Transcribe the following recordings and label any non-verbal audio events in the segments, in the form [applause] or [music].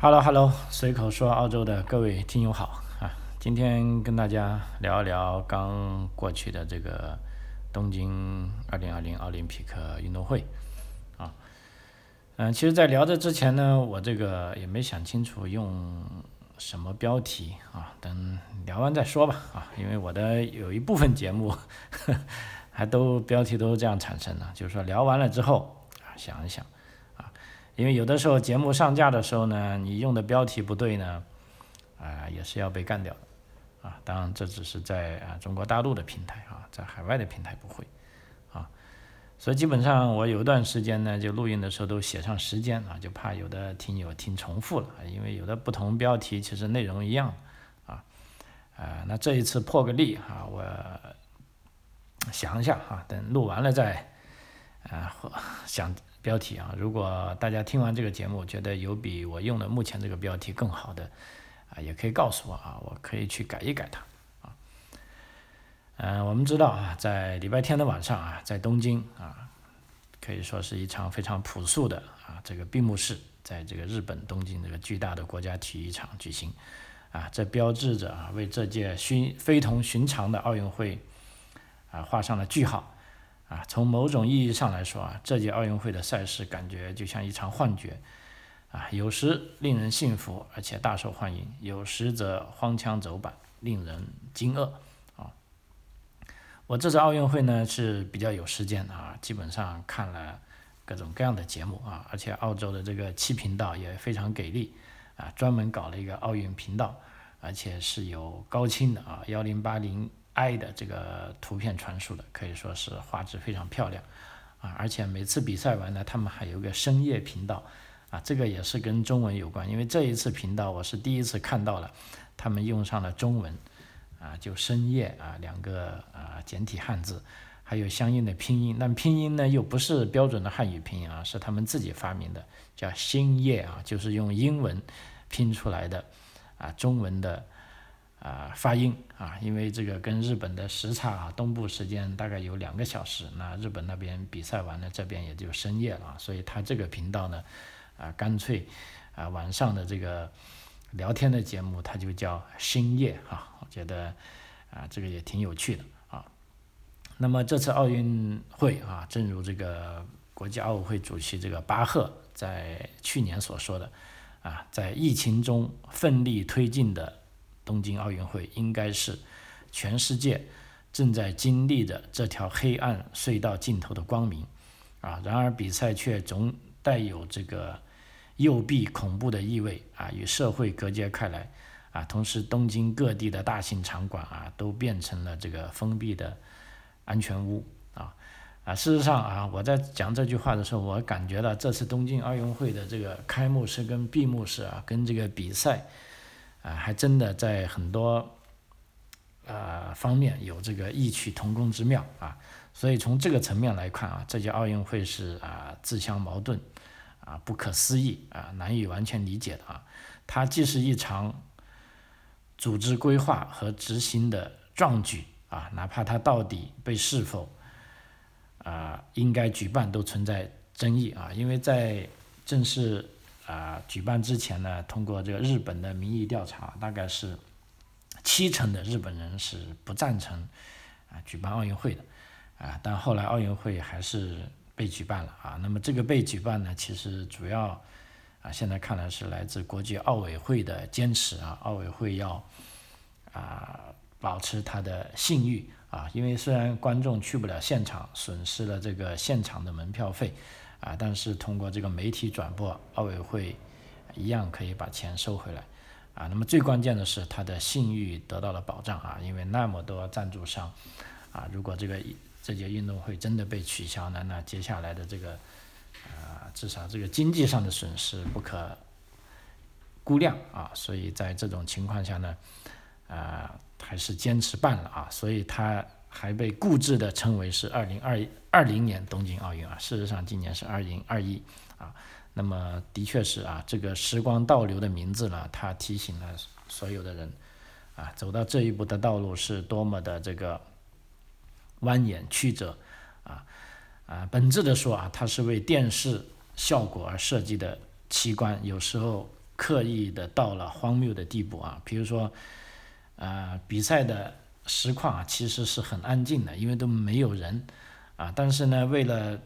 Hello，Hello，随口说澳洲的各位听友好啊！今天跟大家聊一聊刚过去的这个东京2020奥林匹克运动会啊。嗯，其实，在聊这之前呢，我这个也没想清楚用什么标题啊，等聊完再说吧啊。因为我的有一部分节目 [laughs] 还都标题都是这样产生的，就是说聊完了之后啊，想一想。因为有的时候节目上架的时候呢，你用的标题不对呢，啊，也是要被干掉的，啊，当然这只是在啊中国大陆的平台啊，在海外的平台不会，啊，所以基本上我有一段时间呢，就录音的时候都写上时间啊，就怕有的听友听重复了，因为有的不同标题其实内容一样，啊，啊，那这一次破个例哈，我想一下哈，等录完了再，啊，[laughs] 想。标题啊，如果大家听完这个节目觉得有比我用的目前这个标题更好的啊，也可以告诉我啊，我可以去改一改它啊。嗯，我们知道啊，在礼拜天的晚上啊，在东京啊，可以说是一场非常朴素的啊这个闭幕式，在这个日本东京这个巨大的国家体育场举行啊，这标志着啊为这届寻非同寻常的奥运会啊画上了句号。啊，从某种意义上来说啊，这届奥运会的赛事感觉就像一场幻觉，啊，有时令人信服而且大受欢迎，有时则荒腔走板，令人惊愕。啊，我这次奥运会呢是比较有时间啊，基本上看了各种各样的节目啊，而且澳洲的这个七频道也非常给力，啊，专门搞了一个奥运频道，而且是有高清的啊，幺零八零。I 的这个图片传输的可以说是画质非常漂亮啊，而且每次比赛完呢，他们还有个深夜频道啊，这个也是跟中文有关，因为这一次频道我是第一次看到了，他们用上了中文啊，就深夜啊两个啊简体汉字，还有相应的拼音，那拼音呢又不是标准的汉语拼音啊，是他们自己发明的，叫星夜啊，就是用英文拼出来的啊中文的。啊，发音啊，因为这个跟日本的时差啊，东部时间大概有两个小时，那日本那边比赛完了，这边也就深夜了，所以他这个频道呢，啊，干脆啊晚上的这个聊天的节目，它就叫深夜啊，我觉得啊这个也挺有趣的啊。那么这次奥运会啊，正如这个国际奥委会主席这个巴赫在去年所说的啊，在疫情中奋力推进的。东京奥运会应该是全世界正在经历的这条黑暗隧道尽头的光明啊！然而比赛却总带有这个右臂恐怖的意味啊，与社会隔绝开来啊！同时，东京各地的大型场馆啊，都变成了这个封闭的安全屋啊！啊，事实上啊，我在讲这句话的时候，我感觉到这次东京奥运会的这个开幕式跟闭幕式啊，跟这个比赛。啊，还真的在很多呃方面有这个异曲同工之妙啊，所以从这个层面来看啊，这届奥运会是啊自相矛盾啊，不可思议啊，难以完全理解的啊。它既是一场组织规划和执行的壮举啊，哪怕它到底被是否啊应该举办都存在争议啊，因为在正式。啊，举办之前呢，通过这个日本的民意调查，大概是七成的日本人是不赞成啊举办奥运会的，啊，但后来奥运会还是被举办了啊。那么这个被举办呢，其实主要啊，现在看来是来自国际奥委会的坚持啊，奥委会要啊保持它的信誉啊，因为虽然观众去不了现场，损失了这个现场的门票费。啊，但是通过这个媒体转播，奥委会一样可以把钱收回来，啊，那么最关键的是他的信誉得到了保障啊，因为那么多赞助商，啊，如果这个这届运动会真的被取消呢，那接下来的这个，啊，至少这个经济上的损失不可估量啊，所以在这种情况下呢，啊，还是坚持办了啊，所以他。还被固执的称为是二零二二零年东京奥运啊，事实上今年是二零二一啊。那么的确是啊，这个时光倒流的名字呢，它提醒了所有的人啊，走到这一步的道路是多么的这个蜿蜒曲折啊啊。本质的说啊，它是为电视效果而设计的奇观，有时候刻意的到了荒谬的地步啊，比如说，啊，比赛的实况啊，其实是很安静的，因为都没有人，啊，但是呢，为了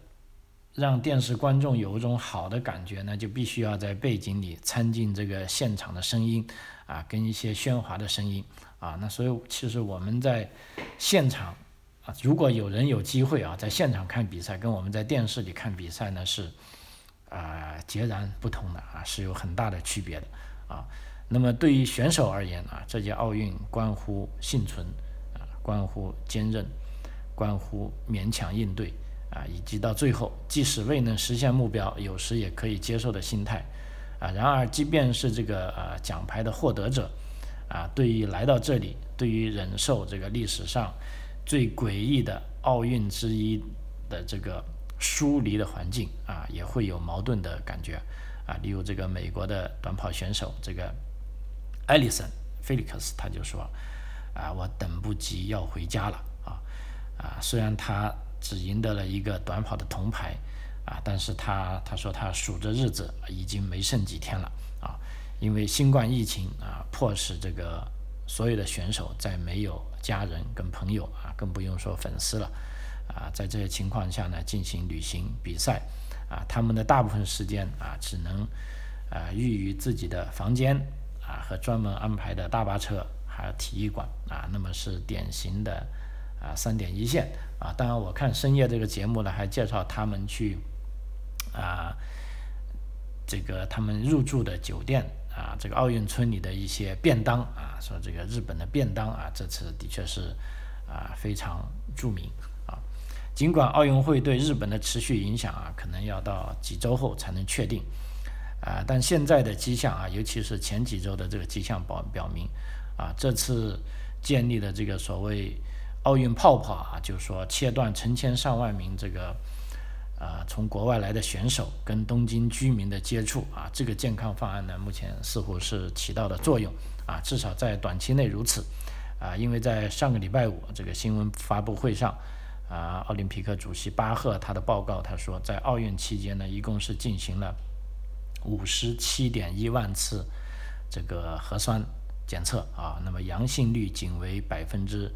让电视观众有一种好的感觉呢，就必须要在背景里掺进这个现场的声音，啊，跟一些喧哗的声音，啊，那所以其实我们在现场，啊，如果有人有机会啊，在现场看比赛，跟我们在电视里看比赛呢是。啊，截然不同的啊，是有很大的区别的啊。那么对于选手而言啊，这届奥运关乎幸存，关乎坚韧，关乎勉强应对啊，以及到最后即使未能实现目标，有时也可以接受的心态啊。然而，即便是这个呃奖牌的获得者啊，对于来到这里，对于忍受这个历史上最诡异的奥运之一的这个。疏离的环境啊，也会有矛盾的感觉啊。例如这个美国的短跑选手这个艾利森·菲利克斯，他就说啊，我等不及要回家了啊啊！虽然他只赢得了一个短跑的铜牌啊，但是他他说他数着日子，已经没剩几天了啊。因为新冠疫情啊，迫使这个所有的选手在没有家人跟朋友啊，更不用说粉丝了。啊，在这些情况下呢，进行旅行比赛，啊，他们的大部分时间啊，只能啊寓于自己的房间啊和专门安排的大巴车，还有体育馆啊，那么是典型的啊三点一线啊。当然，我看深夜这个节目呢，还介绍他们去啊这个他们入住的酒店啊，这个奥运村里的一些便当啊，说这个日本的便当啊，这次的确是啊非常著名啊。尽管奥运会对日本的持续影响啊，可能要到几周后才能确定，啊，但现在的迹象啊，尤其是前几周的这个迹象表表明，啊，这次建立的这个所谓奥运泡泡啊，就是说切断成千上万名这个啊从国外来的选手跟东京居民的接触啊，这个健康方案呢，目前似乎是起到了作用啊，至少在短期内如此啊，因为在上个礼拜五这个新闻发布会上。啊，奥林匹克主席巴赫他的报告，他说，在奥运期间呢，一共是进行了五十七点一万次这个核酸检测啊，那么阳性率仅为百分之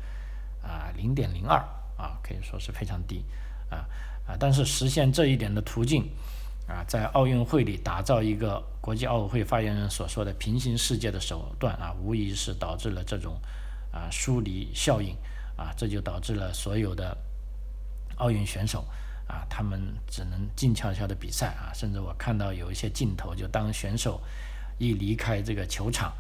啊零点零二啊，可以说是非常低啊啊，但是实现这一点的途径啊，在奥运会里打造一个国际奥委会发言人所说的平行世界的手段啊，无疑是导致了这种啊疏离效应啊，这就导致了所有的。奥运选手啊，他们只能静悄悄的比赛啊，甚至我看到有一些镜头，就当选手一离开这个球场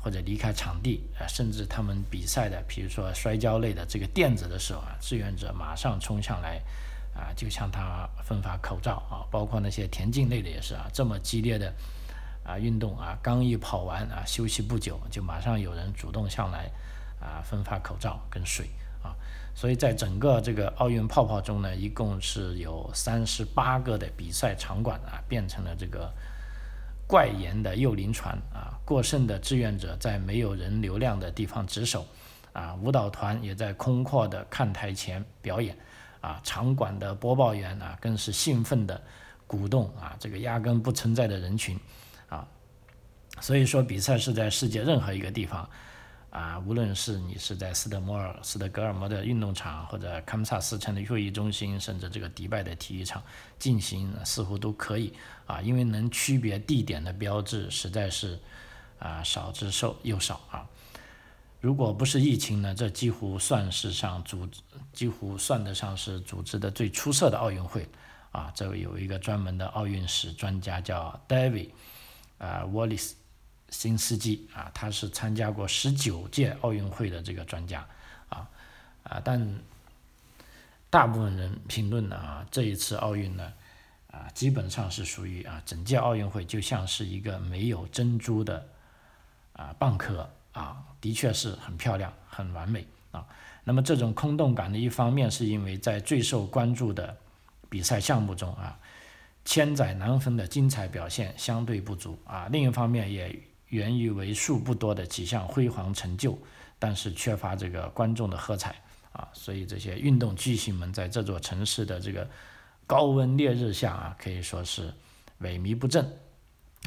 或者离开场地啊，甚至他们比赛的，比如说摔跤类的这个垫子的时候啊，志愿者马上冲上来啊，就向他分发口罩啊，包括那些田径类的也是啊，这么激烈的啊运动啊，刚一跑完啊，休息不久就马上有人主动上来啊，分发口罩跟水啊。所以在整个这个奥运泡泡中呢，一共是有三十八个的比赛场馆啊，变成了这个怪岩的幼灵船啊。过剩的志愿者在没有人流量的地方值守啊，舞蹈团也在空阔的看台前表演啊。场馆的播报员啊，更是兴奋的鼓动啊这个压根不存在的人群啊。所以说，比赛是在世界任何一个地方。啊，无论是你是在斯德摩尔、斯德哥尔摩的运动场，或者堪萨斯城的会议中心，甚至这个迪拜的体育场进行，似乎都可以啊，因为能区别地点的标志实在是啊少之又少啊。如果不是疫情呢，这几乎算是上组织，几乎算得上是组织的最出色的奥运会啊。这有一个专门的奥运史专家叫 David 啊 Wallace。新司机啊，他是参加过十九届奥运会的这个专家啊啊，但大部分人评论呢啊，这一次奥运呢啊，基本上是属于啊，整届奥运会就像是一个没有珍珠的啊蚌壳啊，的确是很漂亮、很完美啊。那么这种空洞感的一方面，是因为在最受关注的比赛项目中啊，千载难逢的精彩表现相对不足啊。另一方面也。源于为数不多的几项辉煌成就，但是缺乏这个观众的喝彩啊，所以这些运动巨星们在这座城市的这个高温烈日下啊，可以说是萎靡不振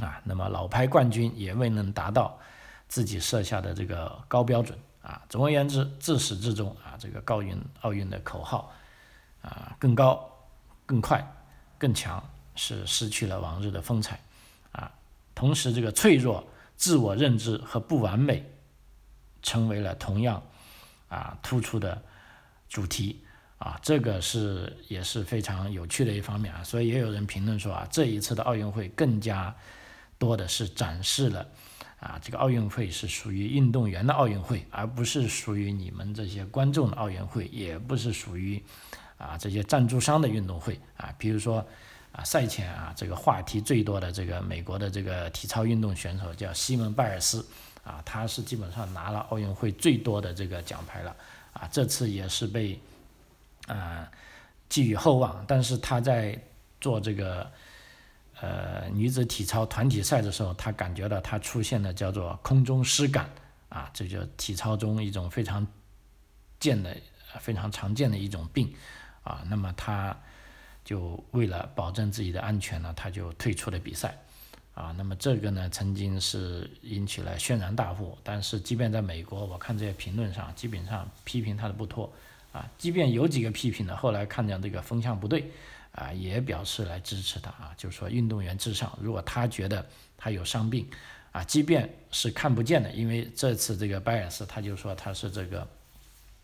啊，那么老牌冠军也未能达到自己设下的这个高标准啊。总而言之，自始至终啊，这个奥运奥运的口号啊，更高、更快、更强，是失去了往日的风采啊。同时，这个脆弱、自我认知和不完美，成为了同样啊突出的主题。啊，这个是也是非常有趣的一方面啊，所以也有人评论说啊，这一次的奥运会更加多的是展示了啊，这个奥运会是属于运动员的奥运会，而不是属于你们这些观众的奥运会，也不是属于啊这些赞助商的运动会啊。比如说赛前啊，这个话题最多的这个美国的这个体操运动选手叫西蒙拜尔斯啊，他是基本上拿了奥运会最多的这个奖牌了啊，这次也是被。啊，寄予厚望，但是他在做这个呃女子体操团体赛的时候，他感觉到他出现了叫做空中失感啊，这就体操中一种非常见的、非常常见的一种病啊。那么他就为了保证自己的安全呢，他就退出了比赛啊。那么这个呢，曾经是引起了轩然大波，但是即便在美国，我看这些评论上基本上批评他的不多。啊，即便有几个批评的，后来看见这个风向不对，啊，也表示来支持他啊，就是说运动员至上。如果他觉得他有伤病，啊，即便是看不见的，因为这次这个拜尔斯他就说他是这个，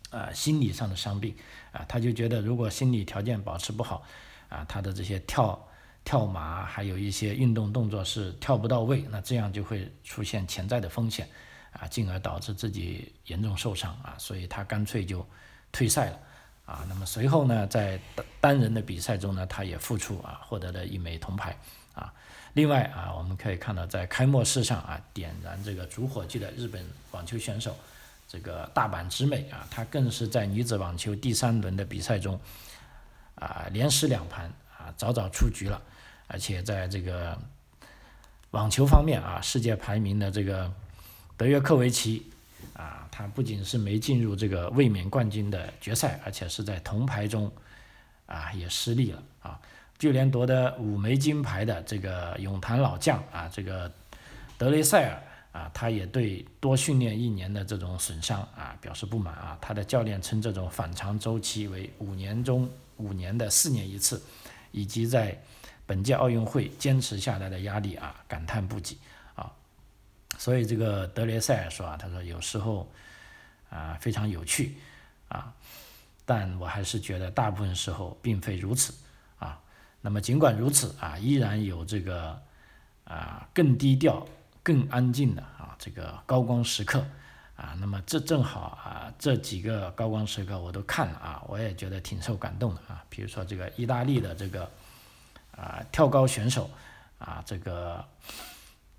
啊，心理上的伤病，啊，他就觉得如果心理条件保持不好，啊，他的这些跳跳马还有一些运动动作是跳不到位，那这样就会出现潜在的风险，啊，进而导致自己严重受伤啊，所以他干脆就。退赛了，啊，那么随后呢，在单单人的比赛中呢，他也复出啊，获得了一枚铜牌，啊，另外啊，我们可以看到在开幕式上啊，点燃这个主火炬的日本网球选手，这个大阪直美啊，她更是在女子网球第三轮的比赛中，啊，连失两盘啊，早早出局了，而且在这个网球方面啊，世界排名的这个德约科维奇。啊，他不仅是没进入这个卫冕冠军的决赛，而且是在铜牌中啊也失利了啊。就连夺得五枚金牌的这个泳坛老将啊，这个德雷塞尔啊，他也对多训练一年的这种损伤啊表示不满啊。他的教练称这种反常周期为五年中五年的四年一次，以及在本届奥运会坚持下来的压力啊，感叹不已啊。所以这个德雷塞尔说啊，他说有时候啊非常有趣啊，但我还是觉得大部分时候并非如此啊。那么尽管如此啊，依然有这个啊更低调、更安静的啊这个高光时刻啊。那么这正好啊这几个高光时刻我都看了啊，我也觉得挺受感动的啊。比如说这个意大利的这个啊跳高选手啊这个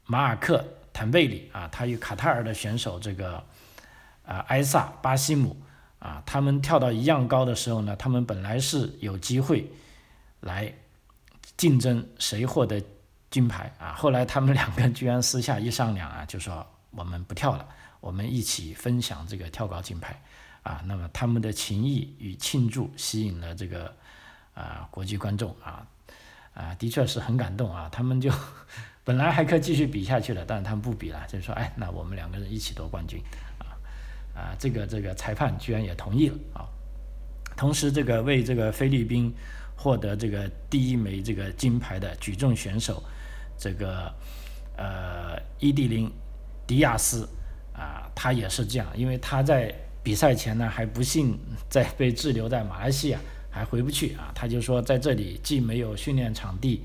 马尔克。坦贝里啊，他与卡塔尔的选手这个啊埃萨巴西姆啊，他们跳到一样高的时候呢，他们本来是有机会来竞争谁获得金牌啊，后来他们两个居然私下一商量啊，就说我们不跳了，我们一起分享这个跳高金牌啊。那么他们的情谊与庆祝吸引了这个啊国际观众啊啊，的确是很感动啊，他们就。[laughs] 本来还可以继续比下去的，但是他们不比了，就说，哎，那我们两个人一起夺冠军，啊，啊，这个这个裁判居然也同意了啊。同时，这个为这个菲律宾获得这个第一枚这个金牌的举重选手，这个呃伊蒂琳迪亚斯啊，他也是这样，因为他在比赛前呢还不幸 [laughs] 在被滞留在马来西亚，还回不去啊，他就说在这里既没有训练场地。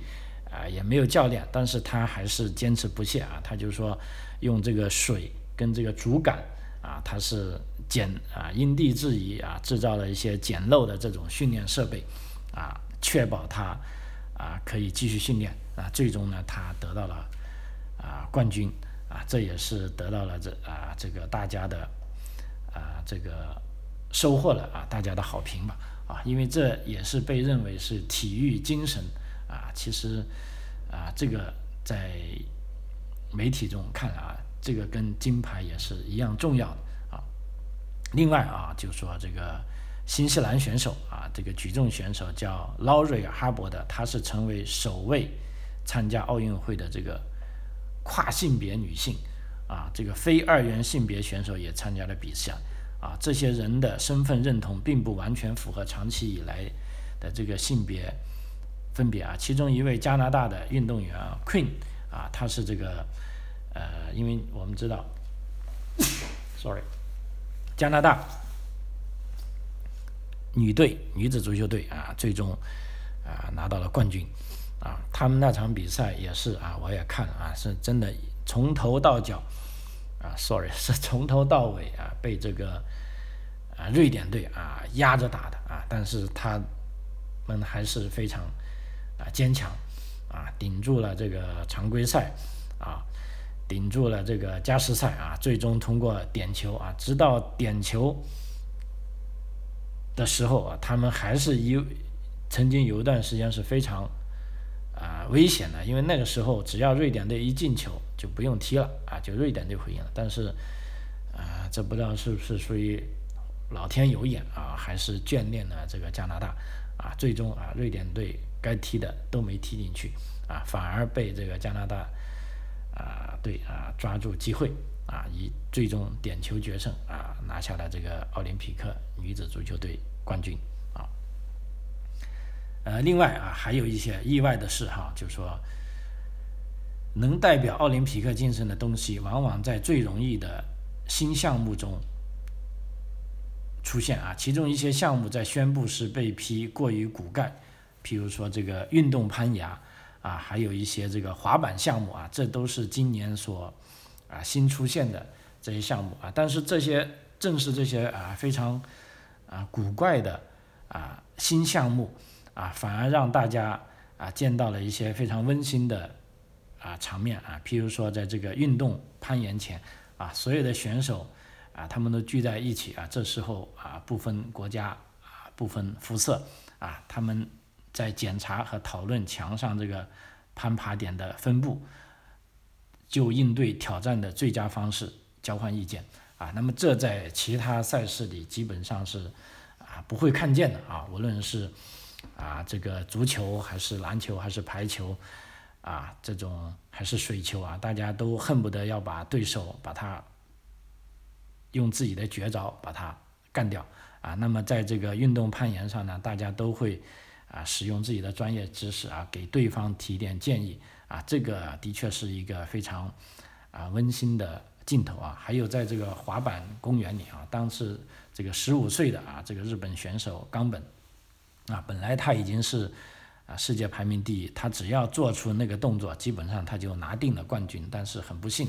啊，也没有教练，但是他还是坚持不懈啊。他就说，用这个水跟这个竹竿啊，他是简啊因地制宜啊，制造了一些简陋的这种训练设备啊，确保他啊可以继续训练啊。最终呢，他得到了啊冠军啊，这也是得到了这啊这个大家的啊这个收获了啊大家的好评吧啊，因为这也是被认为是体育精神。啊，其实，啊，这个在媒体中看啊，这个跟金牌也是一样重要的啊。另外啊，就说这个新西兰选手啊，这个举重选手叫劳瑞哈伯的，他是成为首位参加奥运会的这个跨性别女性啊，这个非二元性别选手也参加了比赛啊，这些人的身份认同并不完全符合长期以来的这个性别分别啊。其中一位加拿大的运动员啊，Queen 啊，她是这个呃，因为我们知道，[coughs] sorry，加拿大女队女子足球队啊，最终啊拿到了冠军。啊，他们那场比赛也是啊，我也看啊，是真的从头到脚啊，sorry，[laughs] 是从头到尾啊，被这个啊瑞典队啊压着打的啊，但是他们还是非常啊坚强啊，顶住了这个常规赛啊，顶住了这个加时赛啊，最终通过点球啊，直到点球的时候啊，他们还是有曾经有一段时间是非常。危险的，因为那个时候只要瑞典队一进球就不用踢了啊，就瑞典队会赢了。但是，啊，这不知道是不是属于老天有眼啊，还是眷恋了这个加拿大啊？最终啊，瑞典队该踢的都没踢进去啊，反而被这个加拿大啊队啊抓住机会啊，以最终点球决胜啊，拿下了这个奥林匹克女子足球队冠军。呃，另外啊，还有一些意外的事哈，就是说，能代表奥林匹克精神的东西，往往在最容易的新项目中出现啊。其中一些项目在宣布时被批过于骨干，譬如说这个运动攀崖啊，还有一些这个滑板项目啊，这都是今年所啊新出现的这些项目啊。但是这些正是这些啊非常啊古怪的啊新项目。啊，反而让大家啊见到了一些非常温馨的啊场面啊，譬如说在这个运动攀岩前啊，所有的选手啊他们都聚在一起啊，这时候啊不分国家啊不分肤色啊，他们在检查和讨论墙上这个攀爬点的分布，就应对挑战的最佳方式交换意见啊。那么这在其他赛事里基本上是啊不会看见的啊，无论是。啊，这个足球还是篮球还是排球，啊，这种还是水球啊，大家都恨不得要把对手把他用自己的绝招把他干掉啊。那么在这个运动攀岩上呢，大家都会啊使用自己的专业知识啊，给对方提点建议啊。这个的确是一个非常啊温馨的镜头啊。还有在这个滑板公园里啊，当时这个十五岁的啊这个日本选手冈本。啊，本来他已经是啊世界排名第一，他只要做出那个动作，基本上他就拿定了冠军。但是很不幸，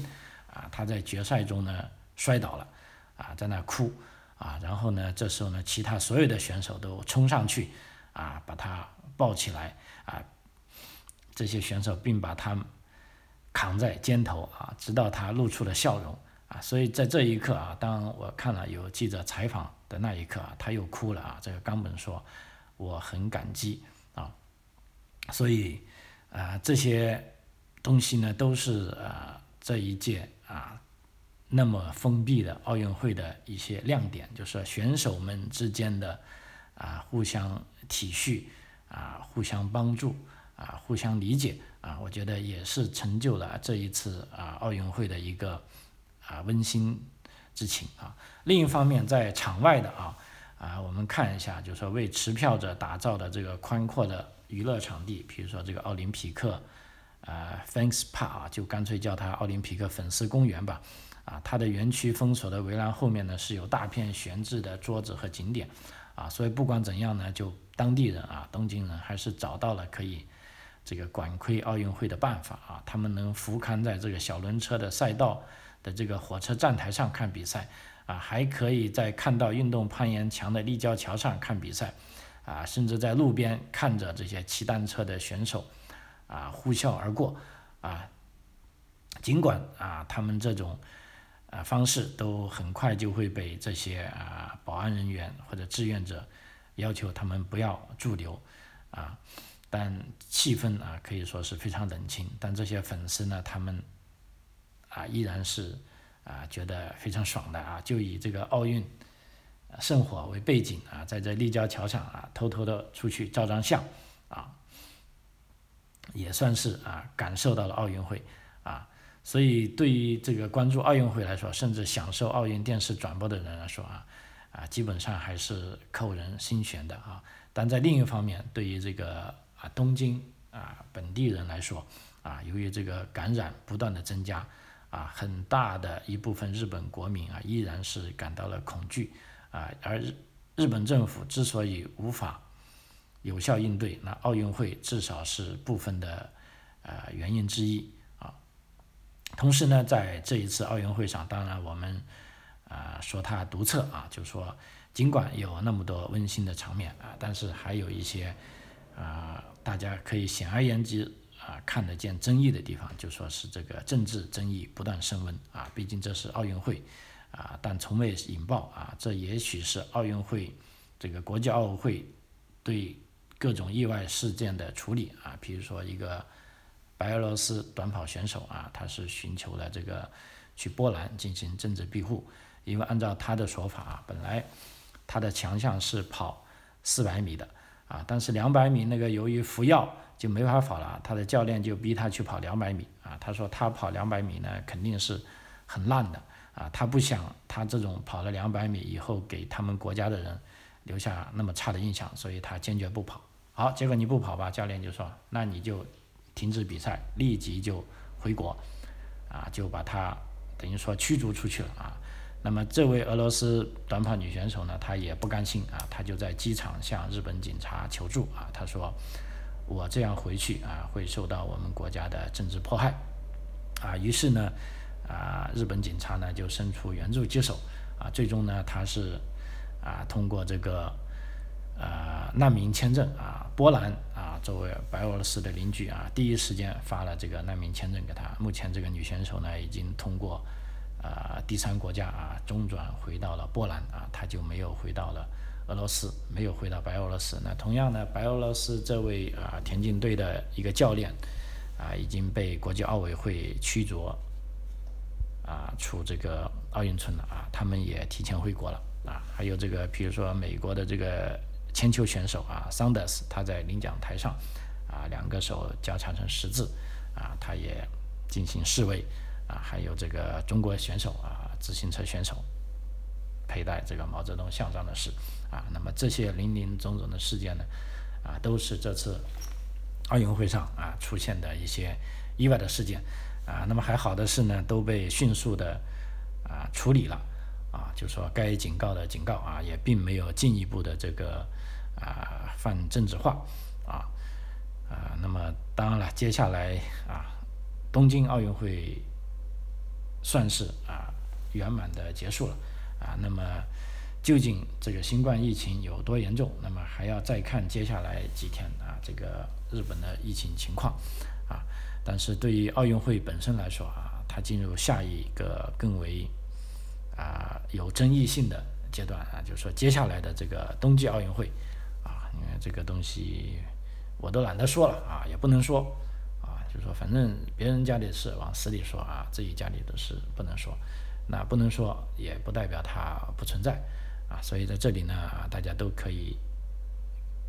啊，他在决赛中呢摔倒了，啊，在那哭，啊，然后呢，这时候呢，其他所有的选手都冲上去，啊，把他抱起来，啊，这些选手并把他扛在肩头，啊，直到他露出了笑容，啊，所以在这一刻啊，当我看了有记者采访的那一刻啊，他又哭了，啊，这个冈本说。我很感激啊，所以啊这些东西呢都是啊这一届啊那么封闭的奥运会的一些亮点，就是选手们之间的啊互相体恤啊互相帮助啊互相理解啊，我觉得也是成就了这一次啊奥运会的一个啊温馨之情啊。另一方面，在场外的啊。啊，我们看一下，就是说为持票者打造的这个宽阔的娱乐场地，比如说这个奥林匹克，呃，Fans Park 啊，就干脆叫它奥林匹克粉丝公园吧。啊，它的园区封锁的围栏后面呢是有大片悬置的桌子和景点，啊，所以不管怎样呢，就当地人啊，东京人还是找到了可以这个管窥奥运会的办法啊，他们能俯瞰在这个小轮车的赛道的这个火车站台上看比赛。啊，还可以在看到运动攀岩墙的立交桥上看比赛，啊，甚至在路边看着这些骑单车的选手，啊，呼啸而过，啊，尽管啊，他们这种啊方式都很快就会被这些啊保安人员或者志愿者要求他们不要驻留，啊，但气氛啊可以说是非常冷清，但这些粉丝呢，他们啊依然是。啊，觉得非常爽的啊，就以这个奥运圣火为背景啊，在这立交桥上啊，偷偷的出去照张相啊，也算是啊感受到了奥运会啊。所以对于这个关注奥运会来说，甚至享受奥运电视转播的人来说啊，啊，基本上还是扣人心弦的啊。但在另一方面，对于这个啊东京啊本地人来说啊，由于这个感染不断的增加啊，很大的一部分日本国民啊依然是感到了恐惧啊。而日日本政府之所以无法有效应对，那奥运会至少是部分的呃原因之一啊。同时呢，在这一次奥运会上，当然我们啊说它独特啊，就说尽管有那么多温馨的场面啊，但是还有一些啊大家可以显而易见啊看得见争议的地方，就说是这个政治争议不断升温啊，毕竟这是奥运会啊，但从未引爆啊，这也许是奥运会这个国际奥委会对各种意外事件的处理啊，比如说一个。白俄罗斯短跑选手啊，他是寻求了这个去波兰进行政治庇护，因为按照他的说法啊，本来他的强项是跑四百米的啊，但是两百米那个由于服药就没法跑了，他的教练就逼他去跑两百米啊。他说他跑两百米呢肯定是很烂的啊，他不想他这种跑了两百米以后给他们国家的人留下那么差的印象，所以他坚决不跑。好，结果你不跑吧，教练就说那你就。停止比赛，立即就回国，啊，就把他等于说驱逐出去了啊。那么这位俄罗斯短跑女选手呢，她也不甘心啊，她就在机场向日本警察求助啊。她说：“我这样回去啊，会受到我们国家的政治迫害。”啊，于是呢，啊，日本警察呢就伸出援助之手啊。最终呢，他是啊通过这个。啊，难民签证啊，波兰啊，作为白俄罗斯的邻居啊，第一时间发了这个难民签证给他。目前这个女选手呢，已经通过啊第三国家啊中转回到了波兰啊，她就没有回到了俄罗斯，没有回到白俄罗斯。那同样呢，白俄罗斯这位啊田径队的一个教练啊，已经被国际奥委会驱逐啊出这个奥运村了啊，他们也提前回国了啊。还有这个，比如说美国的这个。铅球选手啊，Sanders，他在领奖台上啊，两个手交叉成十字啊，他也进行示威啊。还有这个中国选手啊，自行车选手佩戴这个毛泽东像章的事啊。那么这些林林总总的事件呢，啊，都是这次奥运会上啊出现的一些意外的事件啊。那么还好的是呢，都被迅速的啊处理了啊，就说该警告的警告啊，也并没有进一步的这个。啊，泛政治化，啊，啊，那么当然了，接下来啊，东京奥运会算是啊圆满的结束了，啊，那么究竟这个新冠疫情有多严重？那么还要再看接下来几天啊，这个日本的疫情情况，啊，但是对于奥运会本身来说啊，它进入下一个更为啊有争议性的阶段啊，就是说接下来的这个冬季奥运会啊。因为这个东西我都懒得说了啊，也不能说啊，就说反正别人家里的事往死里说啊，自己家里的事不能说，那不能说也不代表它不存在啊，所以在这里呢，大家都可以，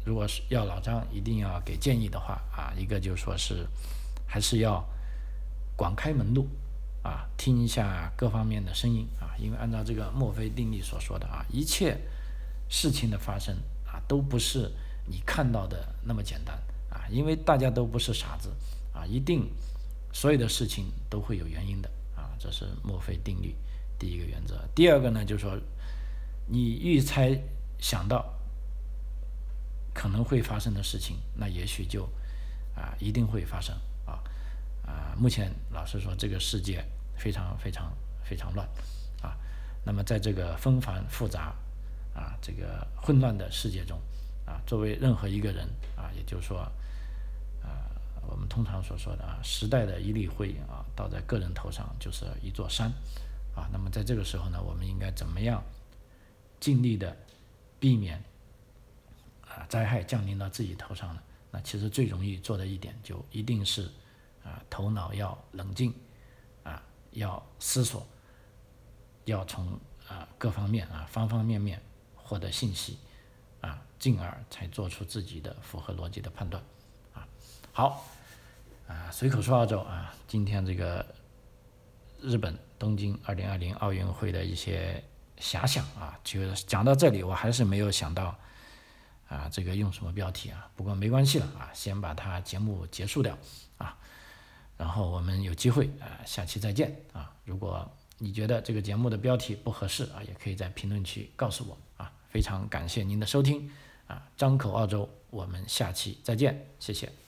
如果是要老张一定要给建议的话啊，一个就说是还是要广开门路啊，听一下各方面的声音啊，因为按照这个墨菲定律所说的啊，一切事情的发生。啊都不是你看到的那么简单啊，因为大家都不是傻子啊，一定所有的事情都会有原因的，这是墨菲定律第一个原则。第二个呢，就是说你预猜想到可能会发生的事情，那也许就啊一定会发生啊啊。目前老实说，这个世界非常非常非常乱啊，那么在这个纷繁复杂。啊，这个混乱的世界中，啊，作为任何一个人，啊，也就是说，啊，我们通常所说的啊，时代的一粒灰啊，倒在个人头上就是一座山，啊，那么在这个时候呢，我们应该怎么样尽力的避免啊灾害降临到自己头上呢？那其实最容易做的一点，就一定是啊，头脑要冷静，啊，要思索，要从啊各方面啊方方面面。获得信息，啊，进而才做出自己的符合逻辑的判断，啊，好，啊，随口说澳洲啊，今天这个日本东京二零二零奥运会的一些遐想啊。就讲到这里，我还是没有想到啊，这个用什么标题啊？不过没关系了啊，先把它节目结束掉啊，然后我们有机会啊，下期再见啊。如果你觉得这个节目的标题不合适啊，也可以在评论区告诉我啊。非常感谢您的收听啊，张口澳洲，我们下期再见，谢谢。